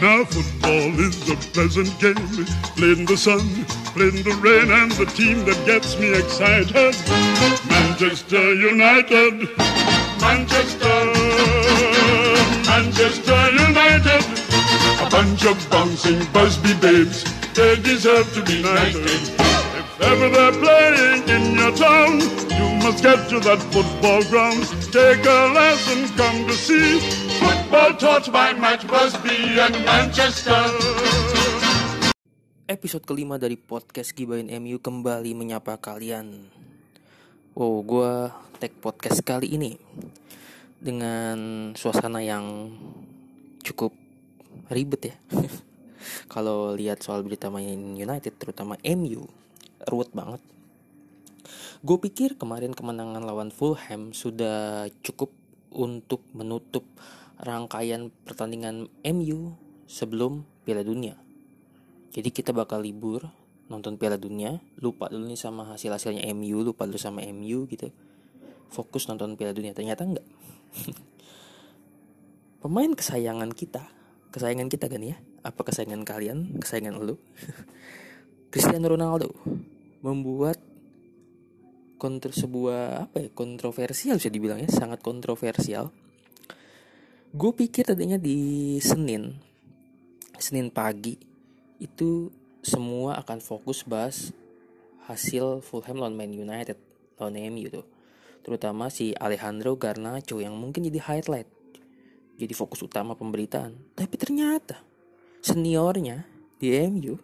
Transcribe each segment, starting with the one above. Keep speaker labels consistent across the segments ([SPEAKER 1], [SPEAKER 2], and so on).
[SPEAKER 1] Now football is a pleasant game, played in the sun, played in the rain, and the team that gets me excited, Manchester United, Manchester, Manchester United, a bunch of bouncing Busby babes, they deserve to be knighted. If ever they're playing in your town, you must get to that football ground, take a lesson, come to see. Football taught by Matt Busby and Manchester.
[SPEAKER 2] Episode kelima dari podcast Gibain MU kembali menyapa kalian. Wow, gue tag podcast kali ini dengan suasana yang cukup ribet ya. Kalau lihat soal berita main United, terutama MU, ruwet banget. Gue pikir kemarin kemenangan lawan Fulham sudah cukup untuk menutup rangkaian pertandingan MU sebelum Piala Dunia. Jadi kita bakal libur nonton Piala Dunia, lupa dulu nih sama hasil-hasilnya MU, lupa dulu sama MU gitu. Fokus nonton Piala Dunia. Ternyata enggak. Pemain kesayangan kita, kesayangan kita kan ya? Apa kesayangan kalian? Kesayangan lu? Cristiano Ronaldo membuat sebuah apa ya kontroversial bisa dibilang ya sangat kontroversial gue pikir tadinya di Senin. Senin pagi itu semua akan fokus bahas hasil Fulham lawan Man United lawan MU tuh terutama si Alejandro Garnacho yang mungkin jadi highlight jadi fokus utama pemberitaan. Tapi ternyata seniornya di MU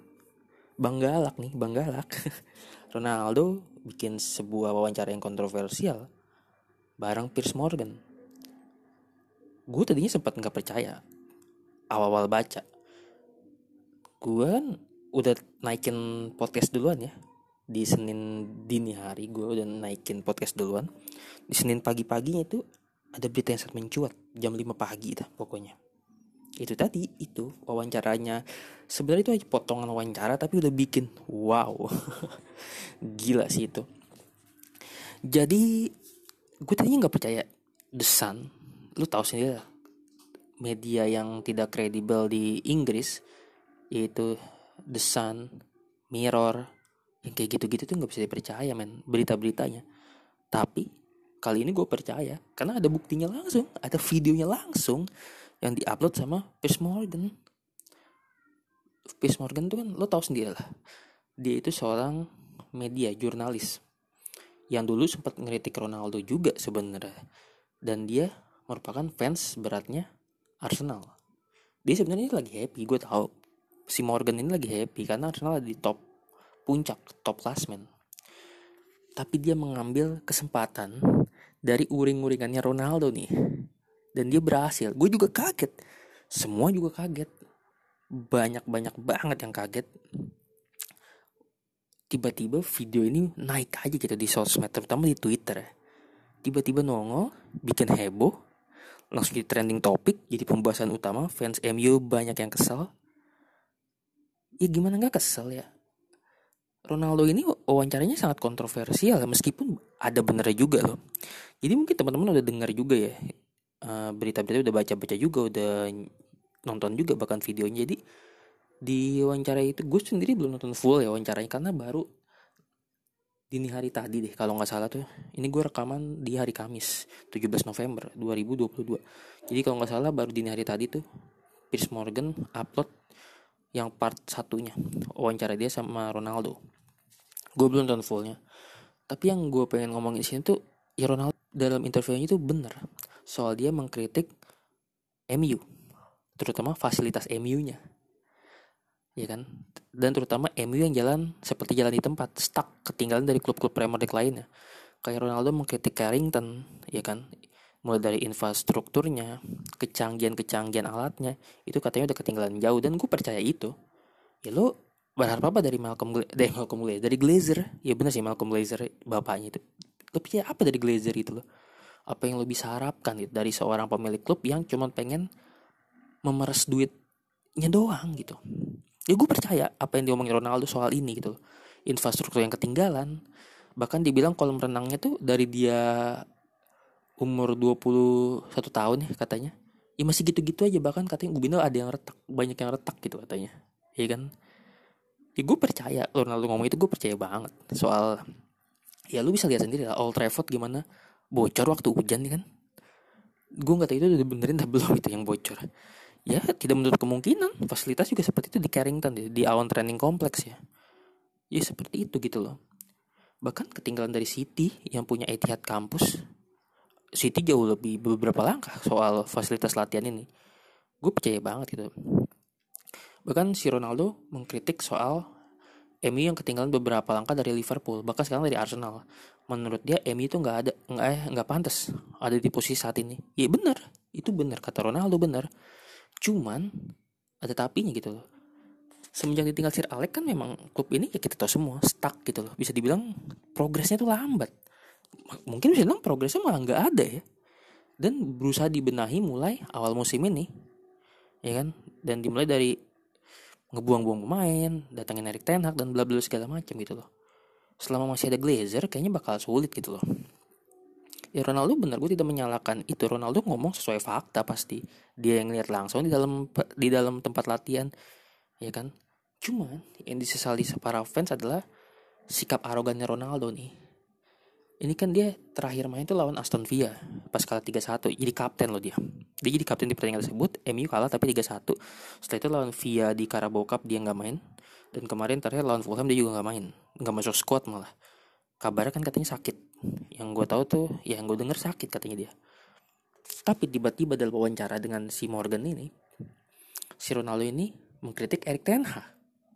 [SPEAKER 2] Bang Galak nih Bang Galak Ronaldo bikin sebuah wawancara yang kontroversial bareng Piers Morgan. Gue tadinya sempat nggak percaya. Awal-awal baca. Gue kan udah naikin podcast duluan ya. Di Senin dini hari gue udah naikin podcast duluan. Di Senin pagi-paginya itu ada berita yang sangat mencuat. Jam 5 pagi dah pokoknya. Itu tadi itu wawancaranya. Sebenarnya itu aja potongan wawancara tapi udah bikin wow. Gila sih itu. Jadi gue tadinya nggak percaya The Sun lu tahu sendiri lah media yang tidak kredibel di Inggris yaitu The Sun Mirror yang kayak gitu-gitu tuh nggak bisa dipercaya men berita-beritanya tapi kali ini gue percaya karena ada buktinya langsung ada videonya langsung yang diupload sama Piers Morgan. Piers Morgan tuh kan lo tau sendiri lah. Dia itu seorang media jurnalis yang dulu sempat ngeritik Ronaldo juga sebenarnya. Dan dia merupakan fans beratnya Arsenal. Dia sebenarnya lagi happy, gue tahu. Si Morgan ini lagi happy karena Arsenal ada di top puncak, top klasmen. Tapi dia mengambil kesempatan dari uring-uringannya Ronaldo nih. Dan dia berhasil. Gue juga kaget. Semua juga kaget. Banyak banyak banget yang kaget. Tiba-tiba video ini naik aja gitu di sosmed terutama di twitter tiba-tiba nongol bikin heboh langsung jadi trending topik jadi pembahasan utama fans MU banyak yang kesel. Ya gimana nggak kesel ya? Ronaldo ini wawancaranya sangat kontroversial meskipun ada benernya juga loh. Jadi mungkin teman-teman udah dengar juga ya Eh, berita-berita udah baca-baca juga udah nonton juga bahkan videonya. Jadi di wawancara itu gue sendiri belum nonton full ya wawancaranya karena baru dini hari tadi deh kalau nggak salah tuh ini gue rekaman di hari Kamis 17 November 2022 jadi kalau nggak salah baru dini hari tadi tuh Piers Morgan upload yang part satunya wawancara dia sama Ronaldo. Gue belum nonton fullnya. Tapi yang gue pengen ngomongin di sini tuh ya Ronaldo dalam interviewnya itu bener. Soal dia mengkritik MU, terutama fasilitas MU-nya. Ya kan? Dan terutama MU yang jalan seperti jalan di tempat, stuck, ketinggalan dari klub-klub Premier League lainnya. Kayak Ronaldo mengkritik Carrington, ya kan? Mulai dari infrastrukturnya, kecanggihan-kecanggihan alatnya, itu katanya udah ketinggalan jauh dan gue percaya itu. Ya lo berharap apa dari Malcolm Gla dari Malcolm Glazer, dari Glazer? Ya benar sih Malcolm Glazer bapaknya itu. Lo pikir apa dari Glazer itu loh? apa yang lo bisa harapkan gitu dari seorang pemilik klub yang cuma pengen memeras duitnya doang gitu ya gue percaya apa yang diomongin Ronaldo soal ini gitu infrastruktur yang ketinggalan. Bahkan dibilang kolam renangnya tuh dari dia umur 21 tahun ya katanya. Ya masih gitu-gitu aja. Bahkan katanya gue bilang ada yang retak banyak yang retak gitu katanya. Ya kan? Ya gue percaya Ronaldo ngomong itu gue percaya banget soal ya lu bisa lihat sendiri lah Old Trafford gimana. Bocor waktu hujan nih kan? Gue nggak tahu itu udah benerin tapi belum itu yang bocor ya tidak menurut kemungkinan fasilitas juga seperti itu di Carrington di, awan training kompleks ya ya seperti itu gitu loh bahkan ketinggalan dari City yang punya Etihad kampus City jauh lebih beberapa langkah soal fasilitas latihan ini. Gue percaya banget gitu. Bahkan si Ronaldo mengkritik soal MU yang ketinggalan beberapa langkah dari Liverpool, bahkan sekarang dari Arsenal. Menurut dia MU itu nggak ada nggak eh nggak pantas ada di posisi saat ini. Ya benar, itu benar kata Ronaldo benar. Cuman ada tapinya gitu loh. Semenjak ditinggal Sir Alex kan memang klub ini ya kita tahu semua stuck gitu loh. Bisa dibilang progresnya tuh lambat. Mungkin bisa bilang progresnya malah nggak ada ya. Dan berusaha dibenahi mulai awal musim ini ya kan? Dan dimulai dari ngebuang-buang pemain datangin Erik Ten Hag dan bla bla segala macam gitu loh. Selama masih ada Glazer kayaknya bakal sulit gitu loh ya Ronaldo benar gue tidak menyalahkan. Itu Ronaldo ngomong sesuai fakta pasti. Dia yang lihat langsung di dalam di dalam tempat latihan. Ya kan? Cuman yang disesali para fans adalah sikap arogannya Ronaldo nih. Ini kan dia terakhir main tuh lawan Aston Villa pas kalah 3-1 jadi kapten loh dia. Dia jadi kapten di pertandingan tersebut MU kalah tapi 3-1 setelah itu lawan Villa di Carabao Cup dia nggak main. Dan kemarin terakhir lawan Fulham dia juga nggak main. Nggak masuk squad malah. Kabarnya kan katanya sakit yang gue tahu tuh ya yang gue denger sakit katanya dia. Tapi tiba-tiba dalam wawancara dengan si Morgan ini si Ronaldo ini mengkritik Erik Ten Hag.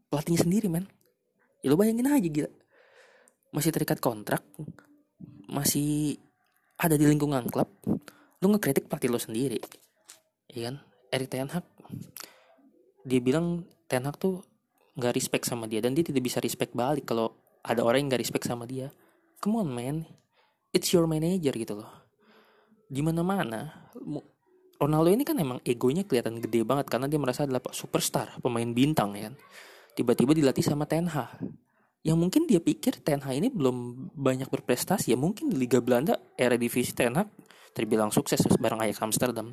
[SPEAKER 2] Pelatihnya sendiri men. Ya lo bayangin aja gila. Masih terikat kontrak masih ada di lingkungan klub lu ngekritik pelatih lo sendiri. Iya kan? Erik Ten Hag dia bilang Ten Hag tuh nggak respect sama dia dan dia tidak bisa respect balik kalau ada orang yang nggak respect sama dia come on man. It's your manager gitu loh. Di mana mana Ronaldo ini kan emang egonya kelihatan gede banget karena dia merasa adalah superstar pemain bintang ya kan? Tiba-tiba dilatih sama Ten Hag. Yang mungkin dia pikir Ten Hag ini belum banyak berprestasi. Ya mungkin di Liga Belanda era divisi Ten Hag terbilang sukses bareng Ajax Amsterdam.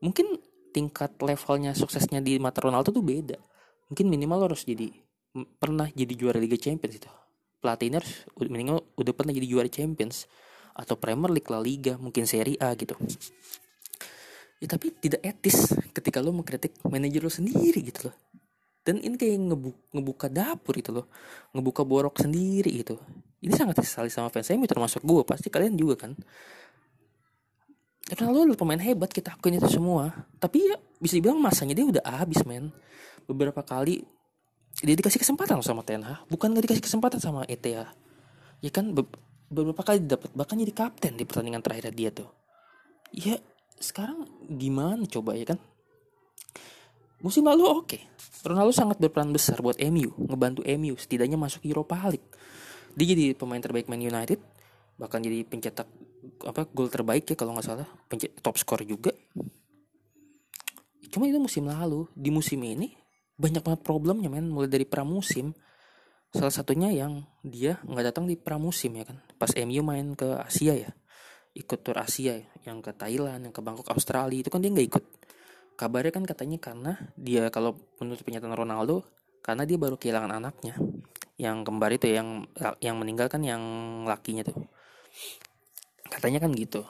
[SPEAKER 2] Mungkin tingkat levelnya suksesnya di mata Ronaldo tuh beda. Mungkin minimal harus jadi pernah jadi juara Liga Champions itu harus minimal udah pernah jadi juara Champions atau Premier League La Liga mungkin Serie A gitu. Ya tapi tidak etis ketika lo mengkritik manajer lo sendiri gitu loh. Dan ini kayak ngebu ngebuka dapur itu loh ngebuka borok sendiri gitu. Ini sangat disesali sama fans saya termasuk gue pasti kalian juga kan. Karena lo pemain hebat kita akuin itu semua. Tapi ya bisa dibilang masanya dia udah habis men. Beberapa kali dia dikasih kesempatan sama TNH bukan gak dikasih kesempatan sama ETA ya kan be beberapa kali dapat bahkan jadi kapten di pertandingan terakhir dia tuh. Ya sekarang gimana coba ya kan? Musim lalu oke. Okay. Ronaldo sangat berperan besar buat MU ngebantu MU setidaknya masuk Europa League. Dia jadi pemain terbaik Man United bahkan jadi pencetak apa gol terbaik ya kalau nggak salah. Pencetak top skor juga. Cuma itu musim lalu. Di musim ini banyak banget problemnya men. Mulai dari pramusim. Salah satunya yang dia nggak datang di pramusim ya kan? Pas MU main ke Asia ya. Ikut tur Asia ya. yang ke Thailand yang ke Bangkok Australia itu kan dia nggak ikut. Kabarnya kan katanya karena dia kalau menurut pernyataan Ronaldo karena dia baru kehilangan anaknya. Yang kembar itu yang yang meninggal kan yang lakinya tuh. Katanya kan gitu.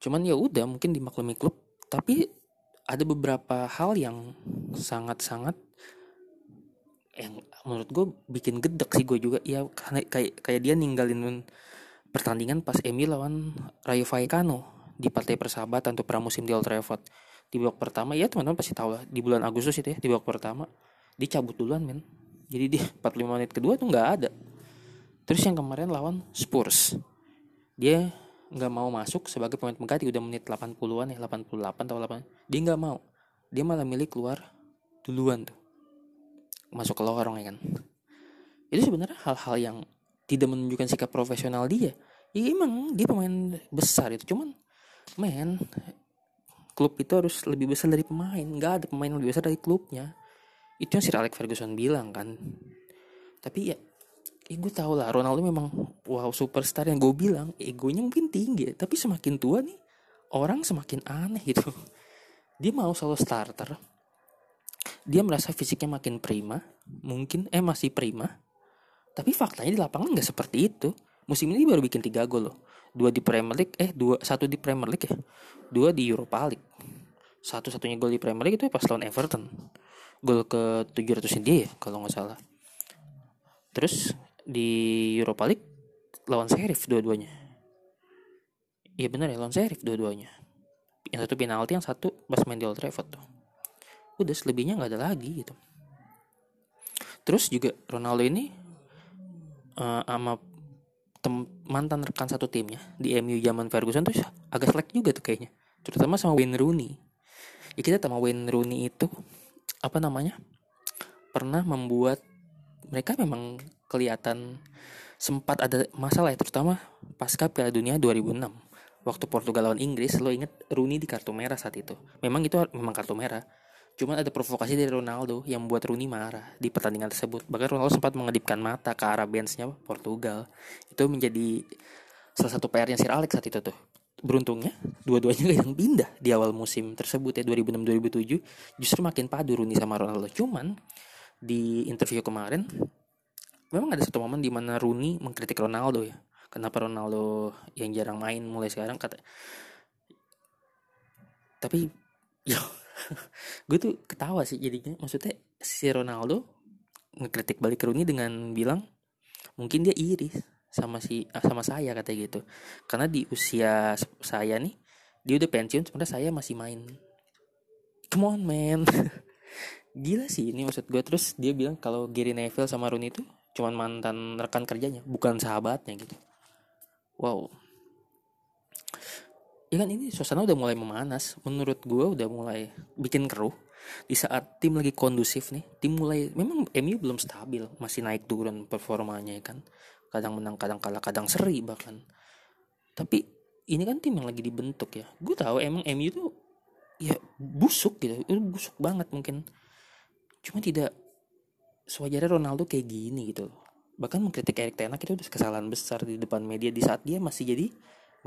[SPEAKER 2] Cuman ya udah mungkin dimaklumi klub. Tapi ada beberapa hal yang sangat-sangat yang menurut gue bikin gedek sih gue juga. Ya kayak kayak kayak dia ninggalin pertandingan pas Emi lawan Rayo Vallecano di partai persahabatan untuk pramusim di Old Trafford. Di babak pertama ya teman-teman pasti tahu lah di bulan Agustus itu ya di babak pertama dicabut duluan men. Jadi di 45 menit kedua tuh nggak ada. Terus yang kemarin lawan Spurs. Dia nggak mau masuk sebagai pemain pengganti udah menit 80-an ya 88 atau 8 dia nggak mau. Dia malah milih keluar duluan tuh. Masuk ke lorong ya kan. Itu sebenarnya hal-hal yang tidak menunjukkan sikap profesional dia. Ya emang dia pemain besar itu. Cuman men klub itu harus lebih besar dari pemain. Nggak ada pemain lebih besar dari klubnya. Itu yang Sir Alex Ferguson bilang kan. Tapi ya ya gue tau lah Ronaldo memang wow superstar yang gue bilang egonya mungkin tinggi tapi semakin tua nih orang semakin aneh gitu. Dia mau selalu starter dia merasa fisiknya makin prima mungkin eh masih prima tapi faktanya di lapangan nggak seperti itu. Musim ini baru bikin tiga gol loh. Dua di Premier League eh dua satu di Premier League ya dua di Europa League. Satu satunya gol di Premier League itu pas lawan Everton. Gol ke 700 dia ya kalau nggak salah. Terus di Europa League lawan Sheriff dua-duanya. Iya benar ya lawan Sheriff dua-duanya. Yang satu penalti yang satu pas main di Old Trafford tuh. Udah selebihnya nggak ada lagi gitu. Terus juga Ronaldo ini uh, sama mantan rekan satu timnya di MU zaman Ferguson tuh agak selek juga tuh kayaknya. Terutama sama Wayne Rooney. Ya kita sama Wayne Rooney itu apa namanya pernah membuat mereka memang kelihatan sempat ada masalah ya terutama pasca Piala Dunia 2006 waktu Portugal lawan Inggris lo inget Rooney di kartu merah saat itu memang itu memang kartu merah Cuman ada provokasi dari Ronaldo yang membuat Rooney marah di pertandingan tersebut. Bahkan Ronaldo sempat mengedipkan mata ke arah benchnya Portugal. Itu menjadi salah satu PR-nya Sir Alex saat itu tuh. Beruntungnya dua-duanya yang pindah di awal musim tersebut ya 2006-2007 justru makin padu Rooney sama Ronaldo. Cuman di interview kemarin memang ada satu momen di mana Rooney mengkritik Ronaldo ya. Kenapa Ronaldo yang jarang main mulai sekarang kata tapi ya gue tuh ketawa sih jadinya. Maksudnya si Ronaldo ngekritik balik Rooney dengan bilang mungkin dia iri sama si ah, sama saya kata gitu. Karena di usia saya nih dia udah pensiun sebenarnya saya masih main. Come on man. Gila sih ini maksud gue. Terus dia bilang kalau Gary Neville sama Rooney itu cuman mantan rekan kerjanya bukan sahabatnya gitu. Wow. Ya kan ini suasana udah mulai memanas. Menurut gue udah mulai bikin keruh. Di saat tim lagi kondusif nih tim mulai memang MU belum stabil masih naik turun performanya ya kan. Kadang menang kadang kalah kadang seri bahkan. Tapi ini kan tim yang lagi dibentuk ya. Gue tahu emang MU tuh ya busuk gitu. Itu busuk banget mungkin. Cuma tidak sewajarnya Ronaldo kayak gini gitu bahkan mengkritik Erik Ten itu udah kesalahan besar di depan media di saat dia masih jadi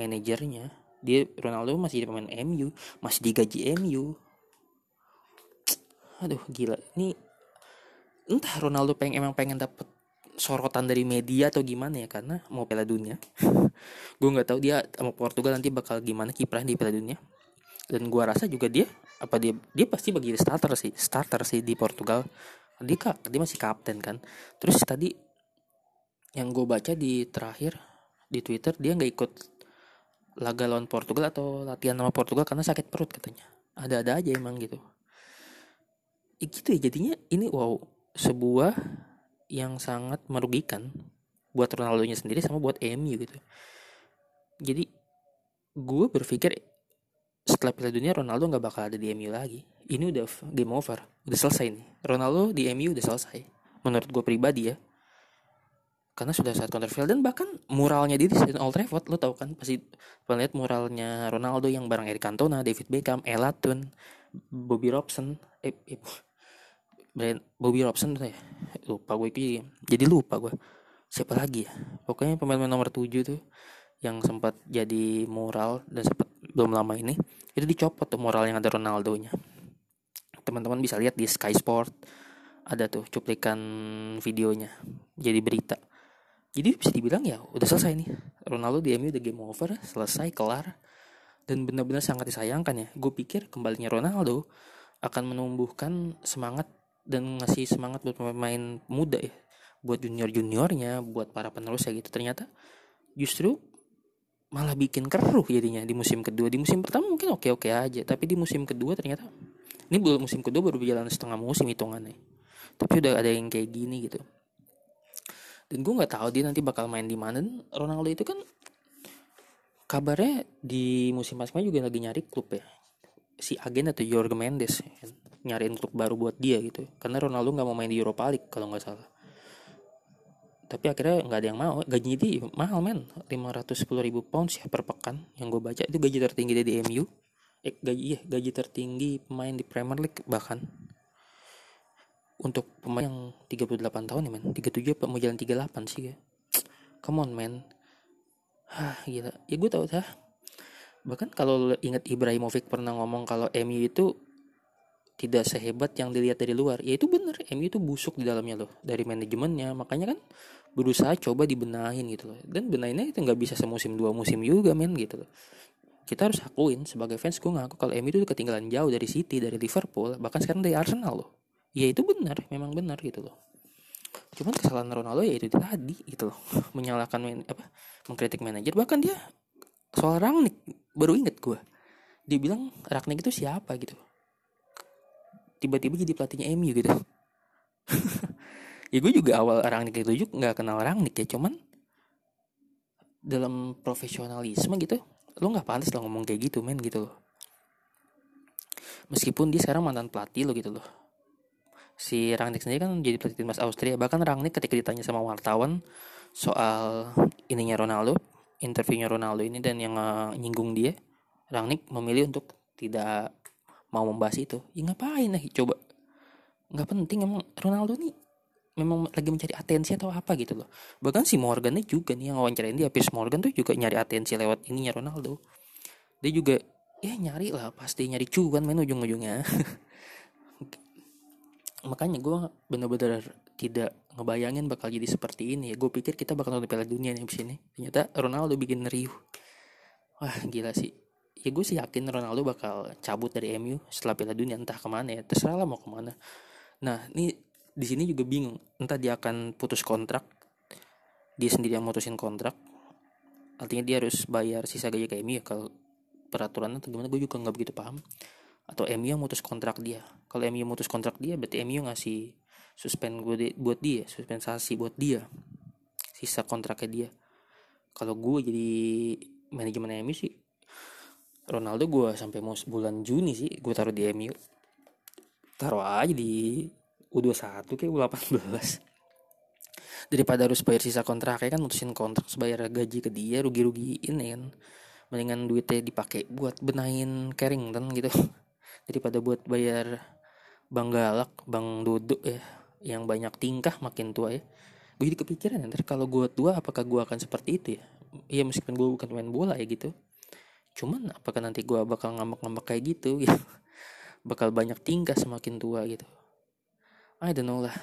[SPEAKER 2] manajernya. Dia Ronaldo masih pemain MU masih digaji MU aduh gila. Ini entah Ronaldo pengen emang pengen dapet sorotan dari media atau gimana ya karena mau Piala Dunia. Gue nggak tahu dia sama Portugal nanti bakal gimana kiprah di Piala Dunia. Dan gue rasa juga dia apa dia dia pasti bagi starter sih starter sih di Portugal dia kak dia masih kapten kan. Terus tadi yang gue baca di terakhir di Twitter dia nggak ikut laga lawan Portugal atau latihan sama Portugal karena sakit perut katanya. Ada-ada aja emang gitu. Ya gitu ya jadinya. Ini wow sebuah yang sangat merugikan buat Ronaldo nya sendiri sama buat MU gitu. Jadi gue berpikir setelah Piala Dunia Ronaldo nggak bakal ada di MU lagi. Ini udah game over udah selesai nih. Ronaldo di MU udah selesai menurut gue pribadi ya. Karena sudah saat kontroversial dan bahkan muralnya di Stadion Old Trafford lo tau kan? Pasti lihat muralnya Ronaldo yang bareng Eric Cantona, David Beckham, Elatun, Bobby Robson, eh, eh Bobby Robson tuh ya? Lupa gue jadi lupa gue siapa lagi ya? Pokoknya pemain nomor 7 tuh yang sempat jadi mural dan sempat belum lama ini itu dicopot tuh mural yang ada Ronaldo nya teman-teman bisa lihat di Sky Sport ada tuh cuplikan videonya jadi berita. Jadi bisa dibilang ya udah selesai nih. Ronaldo di MU udah game over selesai kelar dan benar-benar sangat disayangkan ya. Gue pikir kembalinya Ronaldo akan menumbuhkan semangat dan ngasih semangat buat pemain muda ya. Buat junior juniornya buat para penerus ya gitu. Ternyata justru malah bikin keruh jadinya di musim kedua. Di musim pertama mungkin oke oke aja tapi di musim kedua ternyata ini belum musim kedua baru berjalan setengah musim hitungannya. Tapi udah ada yang kayak gini gitu. Dan gue nggak tahu dia nanti bakal main di mana. Ronaldo itu kan kabarnya di musim pasca juga lagi nyari klub ya. Si agen atau Jorge Mendes ya, nyariin klub baru buat dia gitu. Karena Ronaldo nggak mau main di Europa League kalau nggak salah tapi akhirnya nggak ada yang mau. Gajinya dia mahal men. 510 ribu pounds ya per pekan yang gue baca. Itu gaji tertinggi dia di MU eh gaji iya gaji tertinggi pemain di Premier League bahkan. Untuk pemain yang 38 tahun ya men. 37 apa mau jalan 38 sih ya come on men. Hah, gila. Ya gue tau dah bahkan kalau ingat Ibrahimovic pernah ngomong kalau MU itu tidak sehebat yang dilihat dari luar. Ya itu bener MU itu busuk di dalamnya loh dari manajemennya. Makanya kan berusaha coba dibenahin gitu loh. Dan benahinnya itu nggak bisa semusim dua musim juga men gitu loh. Kita harus akuin sebagai fans gue ngaku kalau MU itu ketinggalan jauh dari City dari Liverpool bahkan sekarang dari Arsenal loh. Ya itu benar memang benar gitu loh. Cuman kesalahan Ronaldo ya itu tadi gitu loh. Menyalahkan man, apa mengkritik manajer. Bahkan dia soal Rangnick baru inget gue dia bilang Rangnick itu siapa? gitu tiba-tiba jadi pelatihnya MU gitu. Ya gue juga awal Rangnick ditunjuk nggak kenal Rangnick ya cuman dalam profesionalisme gitu lo nggak pantas lo ngomong kayak gitu men gitu loh. Meskipun dia sekarang mantan pelatih lo gitu loh. Si Rangnick sendiri kan jadi pelatih timnas Austria. Bahkan Rangnick ketika ditanya sama wartawan soal ininya Ronaldo interviewnya Ronaldo ini dan yang uh, nyinggung dia Rangnick memilih untuk tidak mau membahas itu ya ngapain nih coba. Nggak penting emang Ronaldo nih memang lagi mencari atensi atau apa gitu loh. Bahkan si Morgan nih juga nih yang wawancarain dia Piers Morgan tuh juga nyari atensi lewat ininya Ronaldo. Dia juga ya nyari lah pasti nyari cuan main ujung-ujungnya. Makanya gue bener-bener tidak ngebayangin bakal jadi seperti ini ya. Gue pikir kita bakal nonton Piala Dunia nih di sini ternyata Ronaldo bikin riuh. Wah gila sih ya gue sih yakin Ronaldo bakal cabut dari MU setelah Piala Dunia entah ke mana ya terserah lah mau ke mana. Nah ini di sini juga bingung entah dia akan putus kontrak dia sendiri yang mutusin kontrak artinya dia harus bayar sisa gaji ke MU ya kalau peraturannya atau gimana gue juga nggak begitu paham. Atau MU yang mutus kontrak dia kalau MU mutus kontrak dia berarti MU ngasih suspend gue buat dia suspensasi buat dia sisa kontraknya dia. Kalau gue jadi manajemen MU sih Ronaldo gue sampai mau bulan Juni sih gue taruh di MU taruh aja di U21 kayak U18 daripada harus bayar sisa kontrak kan mutusin kontrak bayar gaji ke dia rugi-rugiin ya kan. Mendingan duitnya dipakai buat benahin Carrington gitu. Daripada buat bayar Bang Galak, Bang Dodo ya yang banyak tingkah makin tua ya. Gue jadi kepikiran nanti kalau gue tua apakah gue akan seperti itu ya? Ya meskipun gue bukan main bola ya gitu cuman apakah nanti gue bakal ngambek-ngambek kayak gitu gitu. Bakal banyak tingkah semakin tua gitu. I don't know lah.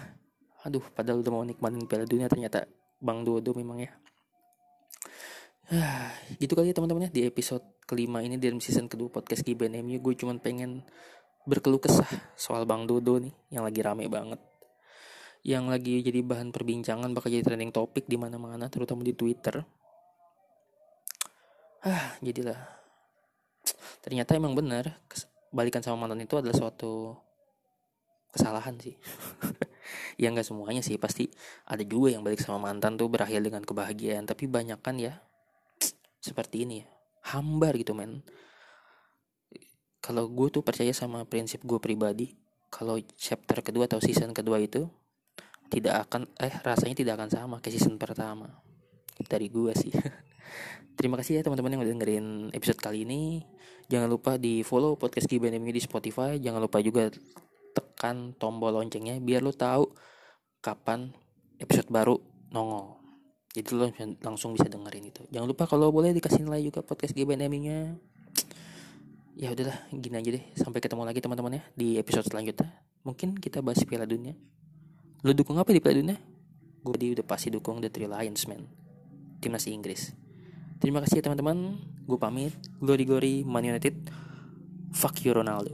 [SPEAKER 2] Aduh padahal udah mau nikmatin piala dunia ternyata bang Dodo memang ya. Gitu kali ya teman-teman ya. Di episode kelima ini dari season kedua podcast Giban MU gue cuman pengen berkeluh kesah soal bang Dodo nih yang lagi rame banget. Yang lagi jadi bahan perbincangan bakal jadi trending topik di mana-mana terutama di Twitter. Ah jadilah ternyata emang benar balikan sama mantan itu adalah suatu kesalahan sih. Ya nggak semuanya sih pasti ada juga yang balik sama mantan tuh berakhir dengan kebahagiaan. Tapi banyak kan ya seperti ini ya hambar gitu men. Kalau gue tuh percaya sama prinsip gue pribadi kalau chapter kedua atau season kedua itu tidak akan eh rasanya tidak akan sama kayak season pertama. Dari gue sih terima kasih ya teman-teman yang udah dengerin episode kali ini Jangan lupa di follow podcast Giban di Spotify. Jangan lupa juga tekan tombol loncengnya biar lo tahu kapan episode baru nongol. Jadi lo langsung bisa dengerin itu. Jangan lupa kalau boleh dikasih nilai juga podcast Giban nya Ya udahlah, gini aja deh. Sampai ketemu lagi teman-teman ya di episode selanjutnya. Mungkin kita bahas Piala Dunia. Lo dukung apa di Piala Dunia? Gue udah pasti dukung The Three Lions, man. Timnas Inggris. Terima kasih teman-teman. Gue pamit. Glory Glory Man United. Fuck you Ronaldo.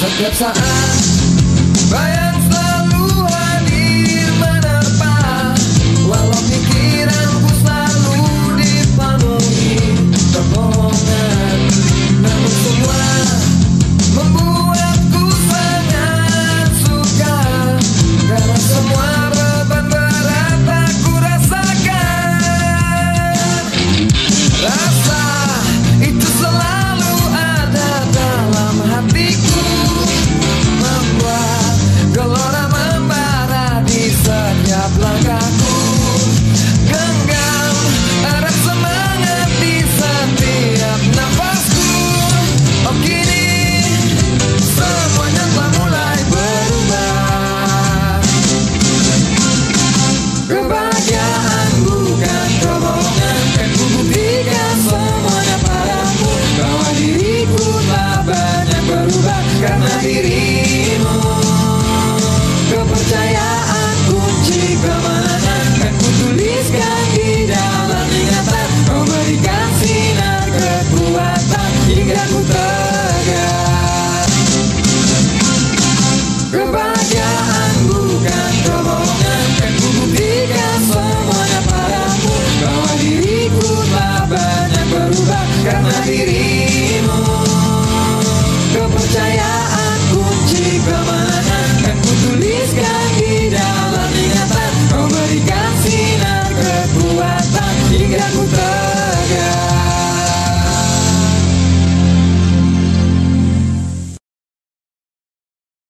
[SPEAKER 3] Setiap saat